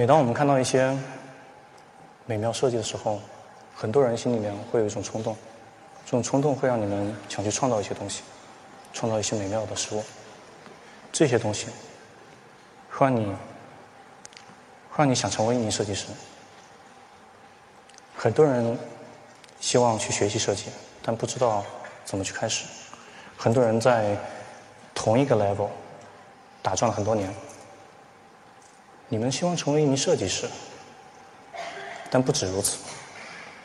每当我们看到一些美妙设计的时候，很多人心里面会有一种冲动，这种冲动会让你们想去创造一些东西，创造一些美妙的事物。这些东西会让你，会让你想成为一名设计师。很多人希望去学习设计，但不知道怎么去开始。很多人在同一个 level 打转了很多年。你们希望成为一名设计师，但不止如此。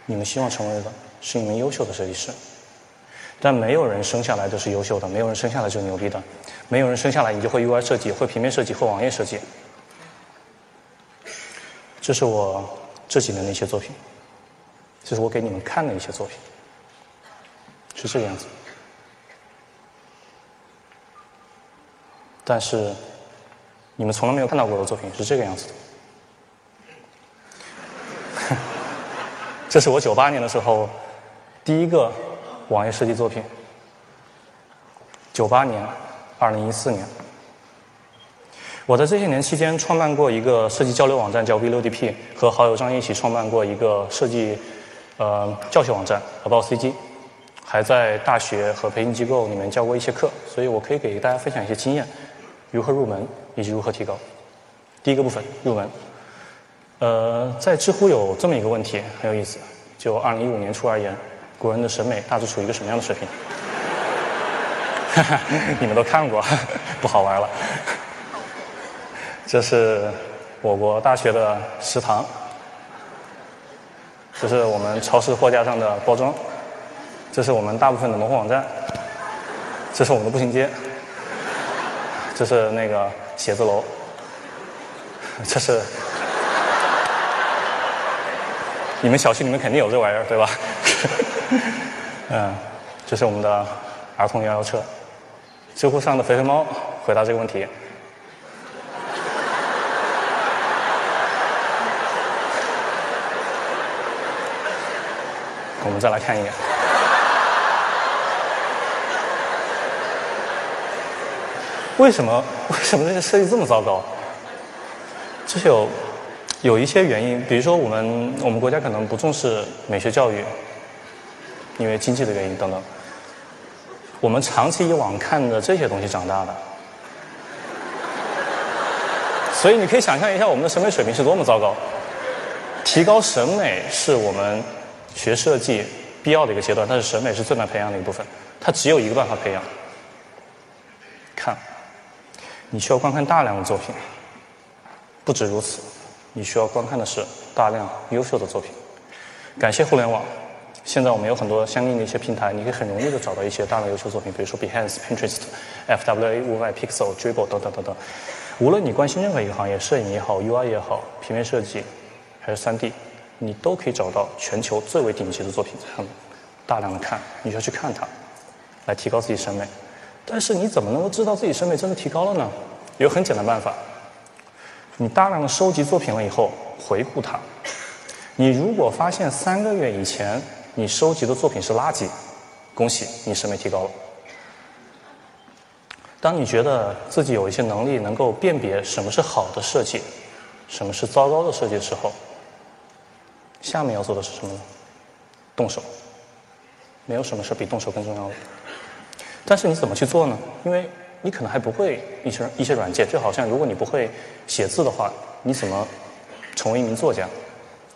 你们希望成为的是一名优秀的设计师，但没有人生下来就是优秀的，没有人生下来就是牛逼的，没有人生下来你就会 UI 设计、会平面设计、会网页设计。这是我这几年的一些作品，这是我给你们看的一些作品，是这个样子。但是。你们从来没有看到过的作品是这个样子的。这是我九八年的时候第一个网页设计作品。九八年，二零一四年，我在这些年期间创办过一个设计交流网站叫 V6DP，和好友张一起创办过一个设计呃教学网站 About CG，还在大学和培训机构里面教过一些课，所以我可以给大家分享一些经验。如何入门以及如何提高？第一个部分入门。呃，在知乎有这么一个问题很有意思，就二零一五年初而言，国人的审美大致处于一个什么样的水平？你们都看过，不好玩了。这是我国大学的食堂，这是我们超市货架上的包装，这是我们大部分的门户网站，这是我们的步行街。这是那个写字楼，这是你们小区里面肯定有这玩意儿对吧？嗯，这是我们的儿童摇摇车。知乎上的肥肥猫回答这个问题。我们再来看一眼。为什么 为什么这些设计这么糟糕？这是有有一些原因，比如说我们我们国家可能不重视美学教育，因为经济的原因等等。我们长期以往看着这些东西长大的，所以你可以想象一下我们的审美水平是多么糟糕。提高审美是我们学设计必要的一个阶段，但是审美是最难培养的一部分，它只有一个办法培养，看。你需要观看大量的作品，不止如此，你需要观看的是大量优秀的作品。感谢互联网，现在我们有很多相应的一些平台，你可以很容易的找到一些大量优秀作品，比如说 Behance、Pinterest、FWA、五 Y、Pixel、Dribble 等等等等。无论你关心任何一个行业，摄影也好，UI 也好，平面设计还是 3D，你都可以找到全球最为顶级的作品在上面，大量的看，你就要去看它，来提高自己审美。但是你怎么能够知道自己审美真的提高了呢？有很简单办法，你大量的收集作品了以后，回顾它。你如果发现三个月以前你收集的作品是垃圾，恭喜你审美提高了。当你觉得自己有一些能力能够辨别什么是好的设计，什么是糟糕的设计的时候，下面要做的是什么呢？动手。没有什么事比动手更重要的。但是你怎么去做呢？因为你可能还不会一些一些软件，就好像如果你不会写字的话，你怎么成为一名作家？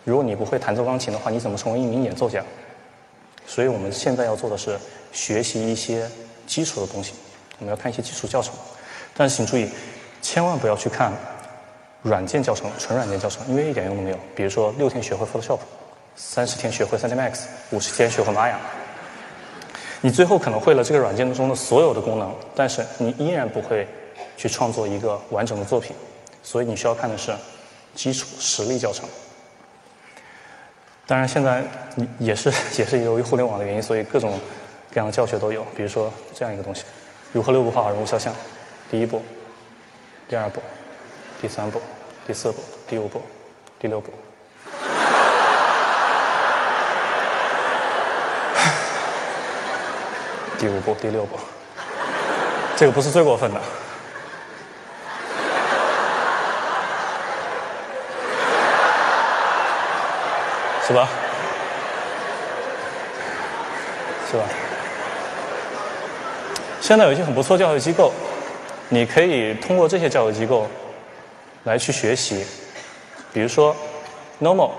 如果你不会弹奏钢琴的话，你怎么成为一名演奏家？所以我们现在要做的是学习一些基础的东西，我们要看一些基础教程。但是请注意，千万不要去看软件教程、纯软件教程，因为一点用都没有。比如说六天学会 Photoshop，三十天学会 3D Max，五十天学会 Maya。你最后可能会了这个软件中的所有的功能，但是你依然不会去创作一个完整的作品，所以你需要看的是基础实力教程。当然，现在也是 也是由于互联网的原因，所以各种各样的教学都有。比如说这样一个东西：如何六步画好人物肖像？第一步，第二步，第三步，第四步，第五步，第六步。第五步，第六步，这个不是最过分的。是吧？是吧？现在有一些很不错教育机构，你可以通过这些教育机构来去学习，比如说 Normal、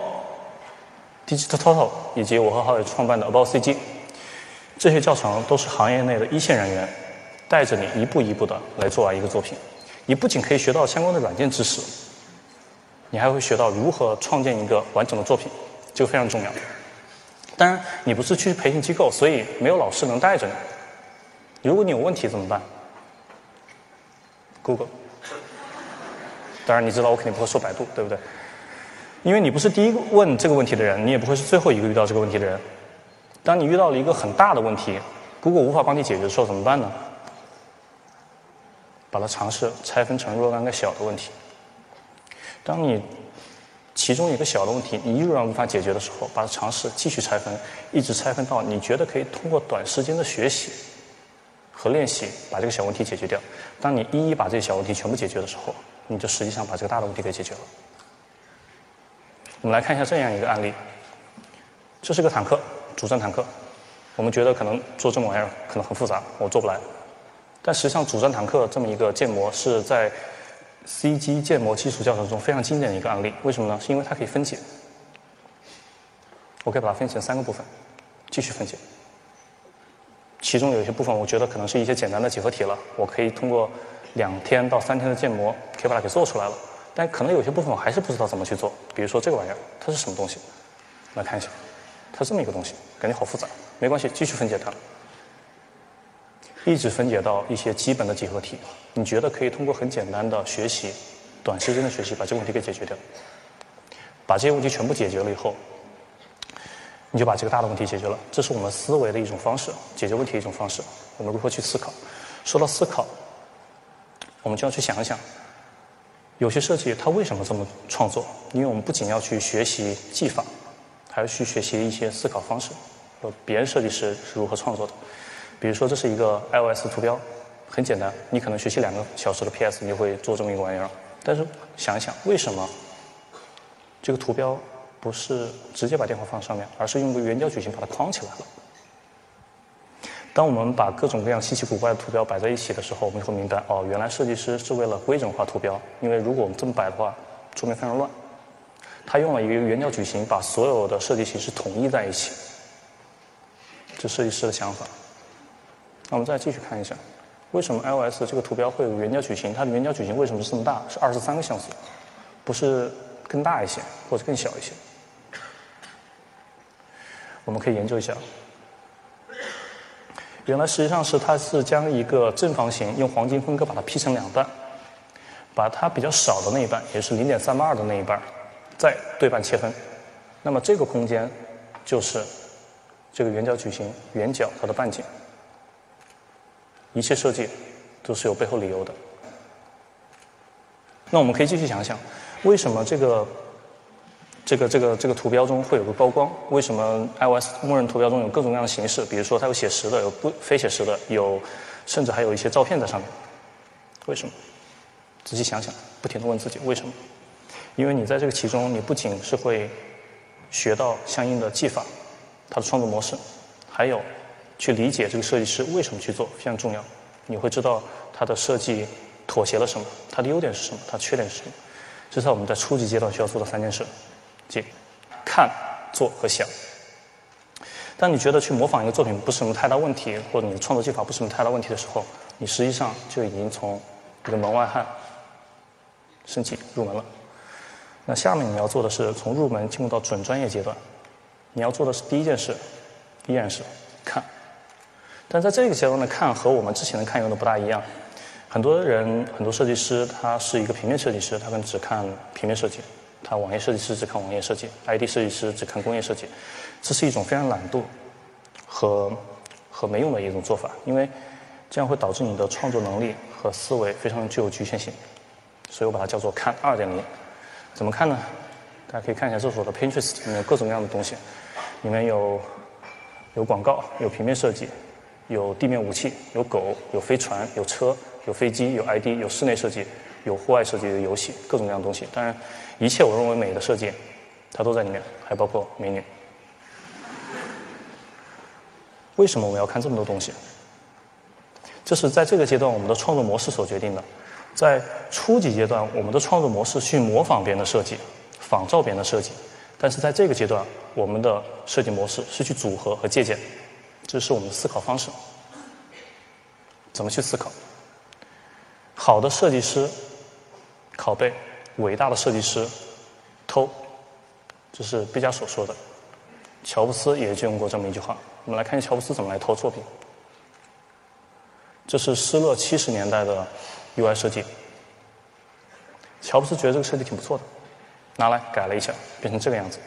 Digital Total 以及我和郝宇创办的 About CG，这些教程都是行业内的一线人员带着你一步一步的来做完一个作品。你不仅可以学到相关的软件知识，你还会学到如何创建一个完整的作品，这个非常重要。当然，你不是去培训机构，所以没有老师能带着你。如果你有问题怎么办？Google。当然，你知道我肯定不会说百度，对不对？因为你不是第一个问这个问题的人，你也不会是最后一个遇到这个问题的人。当你遇到了一个很大的问题，Google 无法帮你解决的时候，怎么办呢？把它尝试拆分成若干个小的问题。当你其中一个小的问题你依然无法解决的时候，把它尝试继续拆分，一直拆分到你觉得可以通过短时间的学习和练习把这个小问题解决掉。当你一一把这些小问题全部解决的时候，你就实际上把这个大的问题给解决了。我们来看一下这样一个案例，这是个坦克，主战坦克。我们觉得可能做这么玩意儿可能很复杂，我做不来。但实际上，主战坦克这么一个建模是在 CG 建模基础教程中非常经典的一个案例。为什么呢？是因为它可以分解。我可以把它分成三个部分，继续分解。其中有一些部分，我觉得可能是一些简单的几何体了，我可以通过两天到三天的建模，可以把它给做出来了。但可能有些部分我还是不知道怎么去做。比如说这个玩意儿，它是什么东西？来看一下，它这么一个东西，感觉好复杂。没关系，继续分解它。一直分解到一些基本的几何体，你觉得可以通过很简单的学习，短时间的学习把这个问题给解决掉？把这些问题全部解决了以后，你就把这个大的问题解决了。这是我们思维的一种方式，解决问题的一种方式。我们如何去思考？说到思考，我们就要去想一想，有些设计它为什么这么创作？因为我们不仅要去学习技法，还要去学习一些思考方式，和别人设计师是如何创作的。比如说，这是一个 iOS 图标，很简单，你可能学习两个小时的 PS，你就会做这么一个玩意儿。但是想一想，为什么这个图标不是直接把电话放上面，而是用个圆角矩形把它框起来了？当我们把各种各样稀奇古怪的图标摆在一起的时候，我们就会明白，哦，原来设计师是为了规整化图标。因为如果我们这么摆的话，桌面非常乱。他用了一个圆角矩形，把所有的设计形式统一在一起。这设计师的想法。那我们再继续看一下，为什么 iOS 这个图标会有圆角矩形？它的圆角矩形为什么是这么大？是二十三个像素，不是更大一些或者更小一些？我们可以研究一下。原来实际上是它是将一个正方形用黄金分割把它劈成两半，把它比较少的那一半，也是零点三八二的那一半，再对半切分。那么这个空间就是这个圆角矩形圆角它的半径。一切设计都是有背后理由的。那我们可以继续想想，为什么这个这个这个这个图标中会有个高光？为什么 iOS 默认图标中有各种各样的形式？比如说它有写实的，有不非写实的，有甚至还有一些照片在上面。为什么？仔细想想，不停的问自己为什么？因为你在这个其中，你不仅是会学到相应的技法，它的创作模式，还有。去理解这个设计师为什么去做非常重要，你会知道他的设计妥协了什么，他的优点是什么，他缺点是什么。这是我们在初级阶段需要做的三件事：即看、做和想。当你觉得去模仿一个作品不是什么太大问题，或者你的创作技法不是什么太大问题的时候，你实际上就已经从一个门外汉申请入门了。那下面你要做的是从入门进入到准专业阶段，你要做的是第一件事，依然是看。但在这个阶段的看和我们之前的看有的不大一样。很多人，很多设计师，他是一个平面设计师，他可能只看平面设计；他网页设计师只看网页设计；ID 设计师只看工业设计。这是一种非常懒惰和和没用的一种做法，因为这样会导致你的创作能力和思维非常具有局限性。所以我把它叫做看二点零。怎么看呢？大家可以看一下这是我的 Pinterest，里面有各种各样的东西，里面有有广告，有平面设计。有地面武器，有狗，有飞船，有车，有飞机，有 ID，有室内设计，有户外设计的游戏，各种各样的东西。当然，一切我认为美的设计，它都在里面，还包括美女。为什么我们要看这么多东西？这是在这个阶段我们的创作模式所决定的。在初级阶段，我们的创作模式去模仿别人的设计，仿照别人的设计；但是在这个阶段，我们的设计模式是去组合和借鉴，这是我们的思考方式。怎么去思考？好的设计师拷贝，伟大的设计师偷，这是毕加索说的。乔布斯也就用过这么一句话。我们来看乔布斯怎么来偷作品。这是施乐七十年代的 UI 设计。乔布斯觉得这个设计挺不错的，拿来改了一下，变成这个样子。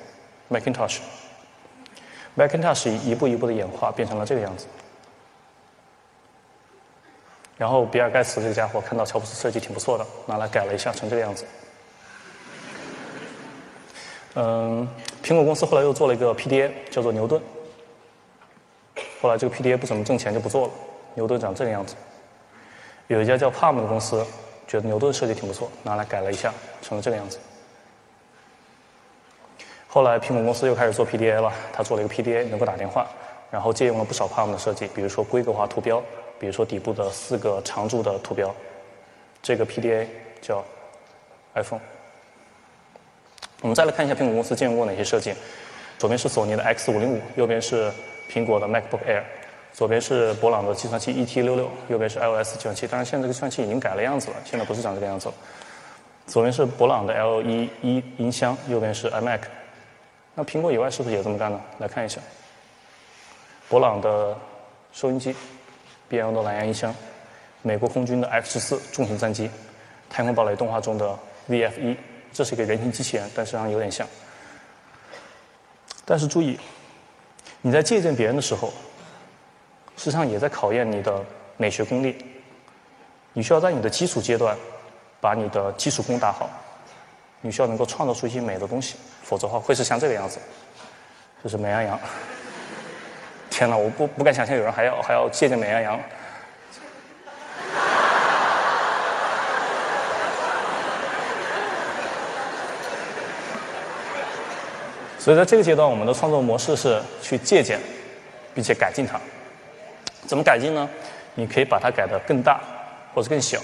Macintosh，Macintosh 一步一步的演化，变成了这个样子。然后比尔盖茨这个家伙看到乔布斯设计挺不错的，拿来改了一下，成这个样子。嗯，苹果公司后来又做了一个 PDA，叫做牛顿。后来这个 PDA 不怎么挣钱，就不做了。牛顿长这个样子。有一家叫 Palm 的公司，觉得牛顿设计挺不错，拿来改了一下，成了这个样子。后来苹果公司又开始做 PDA 了，他做了一个 PDA 能够打电话，然后借用了不少 Palm 的设计，比如说规格化图标。比如说底部的四个常驻的图标，这个 PDA 叫 iPhone。我们再来看一下苹果公司借用过哪些设计。左边是索尼的 X 五零五，右边是苹果的 MacBook Air，左边是博朗的计算器 ET 六六，右边是 iOS 计算器。当然，现在这个计算器已经改了样子了，现在不是长这个样子了。左边是博朗的 L1 一音箱，右边是 iMac。那苹果以外是不是也这么干呢？来看一下，博朗的收音机。，BL 的蓝牙音箱，美国空军的 X 十四重型战机，太空堡垒动画中的 VF 一，这是一个人形机器人，但实际上有点像。但是注意，你在借鉴别人的时候，实际上也在考验你的美学功力。你需要在你的基础阶段把你的基础功打好，你需要能够创造出一些美的东西，否则的话会是像这个样子。就是美羊羊。天哪，我不不敢想象有人还要还要借鉴美羊羊。所以在这个阶段，我们的创作模式是去借鉴，并且改进它。怎么改进呢？你可以把它改得更大，或者更小，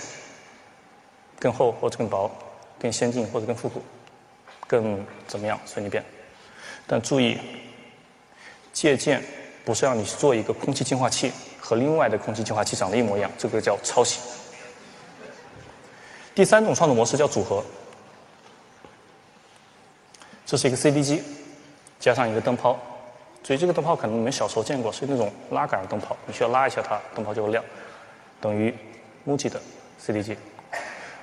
更厚或者更薄，更先进或者更复古，更怎么样随你便。但注意，借鉴。不是让你去做一个空气净化器和另外的空气净化器长得一模一样，这个叫抄袭。第三种创作模式叫组合，这是一个 CD 机加上一个灯泡，所以这个灯泡可能你们小时候见过，是那种拉杆灯泡，你需要拉一下它，灯泡就会亮，等于 MUJI 的 CD 机。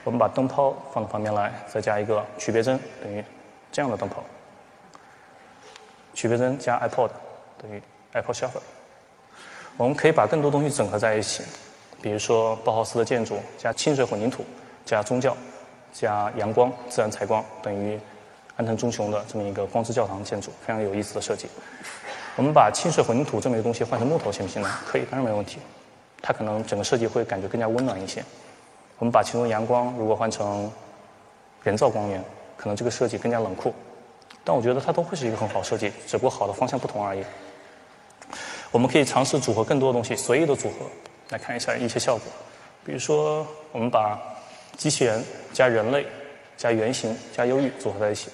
我们把灯泡放到旁边来，再加一个曲别针，等于这样的灯泡。曲别针加 iPod 等于。Apple Shuffle，我们可以把更多东西整合在一起，比如说包豪斯的建筑加清水混凝土加宗教加阳光自然采光等于安藤忠雄的这么一个光之教堂建筑，非常有意思的设计。我们把清水混凝土这么一个东西换成木头行不行呢？可以，当然没问题。它可能整个设计会感觉更加温暖一些。我们把其中阳光如果换成人造光源，可能这个设计更加冷酷。但我觉得它都会是一个很好设计，只不过好的方向不同而已。我们可以尝试组合更多的东西，随意的组合，来看一下一些效果。比如说，我们把机器人加人类加圆形加忧郁组合在一起。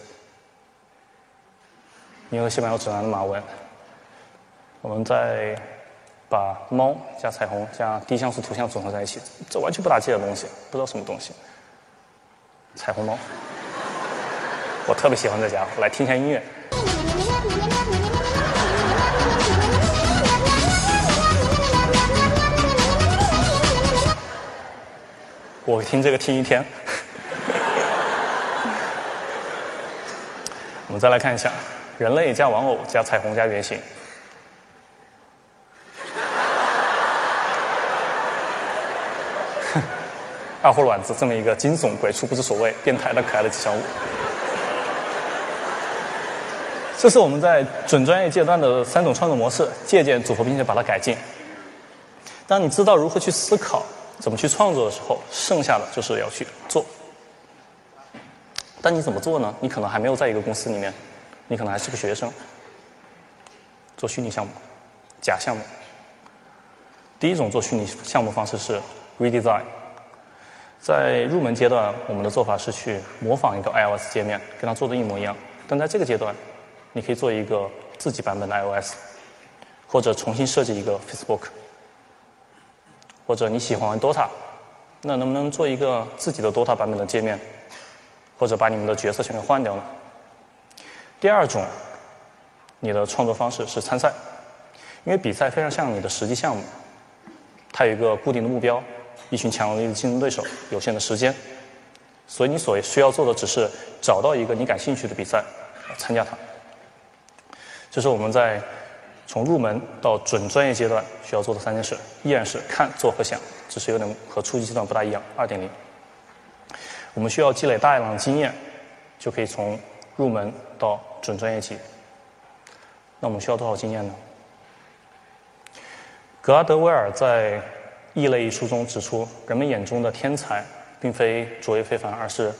银河系漫游指南的马文。我们再把猫加彩虹加低像素图像组合在一起，这完全不搭界的东西，不知道什么东西。彩虹猫，我特别喜欢这家伙。来听一下音乐。我听这个听一天。我们再来看一下，人类加玩偶加彩虹加圆形。二货卵子这么一个惊悚、鬼畜、不知所谓、变态的可爱的吉祥物。这是我们在准专业阶段的三种创作模式：借鉴、组合，并且把它改进。当你知道如何去思考。怎么去创作的时候，剩下的就是要去做。但你怎么做呢？你可能还没有在一个公司里面，你可能还是个学生，做虚拟项目、假项目。第一种做虚拟项目方式是 redesign，在入门阶段，我们的做法是去模仿一个 iOS 界面，跟它做的一模一样。但在这个阶段，你可以做一个自己版本的 iOS，或者重新设计一个 Facebook，或者你喜欢玩 DOTA，那能不能做一个自己的 DOTA 版本的界面，或者把你们的角色全给换掉呢？第二种，你的创作方式是参赛，因为比赛非常像你的实际项目，它有一个固定的目标，一群强有力的竞争对手，有限的时间，所以你所需要做的只是找到一个你感兴趣的比赛，参加它。这是我们在从入门到准专业阶段需要做的三件事，依然是看、做和想，只是有点和初级阶段不大一样。二点零，我们需要积累大量的经验，就可以从入门到准专业级，那我们需要多少经验呢？格拉德威尔在《异类》一书中指出，人们眼中的天才，并非卓越非凡，而是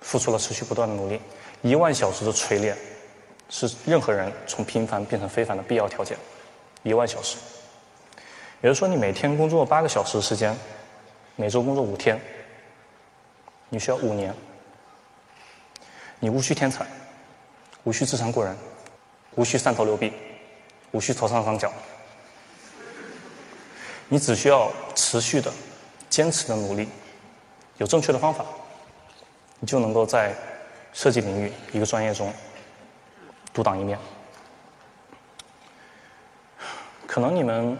付出了持续不断的努力。一万小时的锤炼，是任何人从平凡变成非凡的必要条件。一万小时，也就是说，你每天工作八个小时时间，每周工作五天，你需要五年。你无需天才。无需智商过人，无需三头六臂，无需头上长角，你只需要持续的、坚持的努力，有正确的方法，你就能够在设计领域一个专业中独当一面。可能你们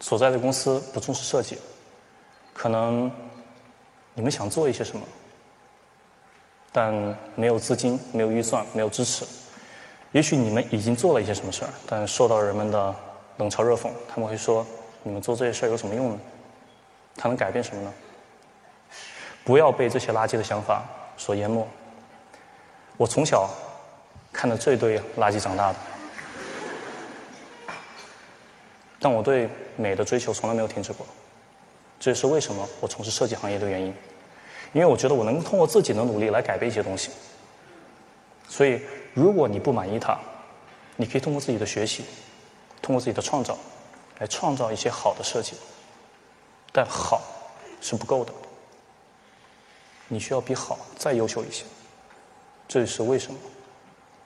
所在的公司不重视设计，可能你们想做一些什么。但没有资金，没有预算，没有支持。也许你们已经做了一些什么事儿，但受到人们的冷嘲热讽。他们会说：“你们做这些事儿有什么用呢？它能改变什么呢？”不要被这些垃圾的想法所淹没。我从小看着这堆垃圾长大的，但我对美的追求从来没有停止过。这也是为什么我从事设计行业的原因。因为我觉得我能通过自己的努力来改变一些东西，所以如果你不满意它，你可以通过自己的学习，通过自己的创造，来创造一些好的设计。但好是不够的，你需要比好再优秀一些。这也是为什么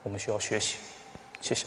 我们需要学习。谢谢。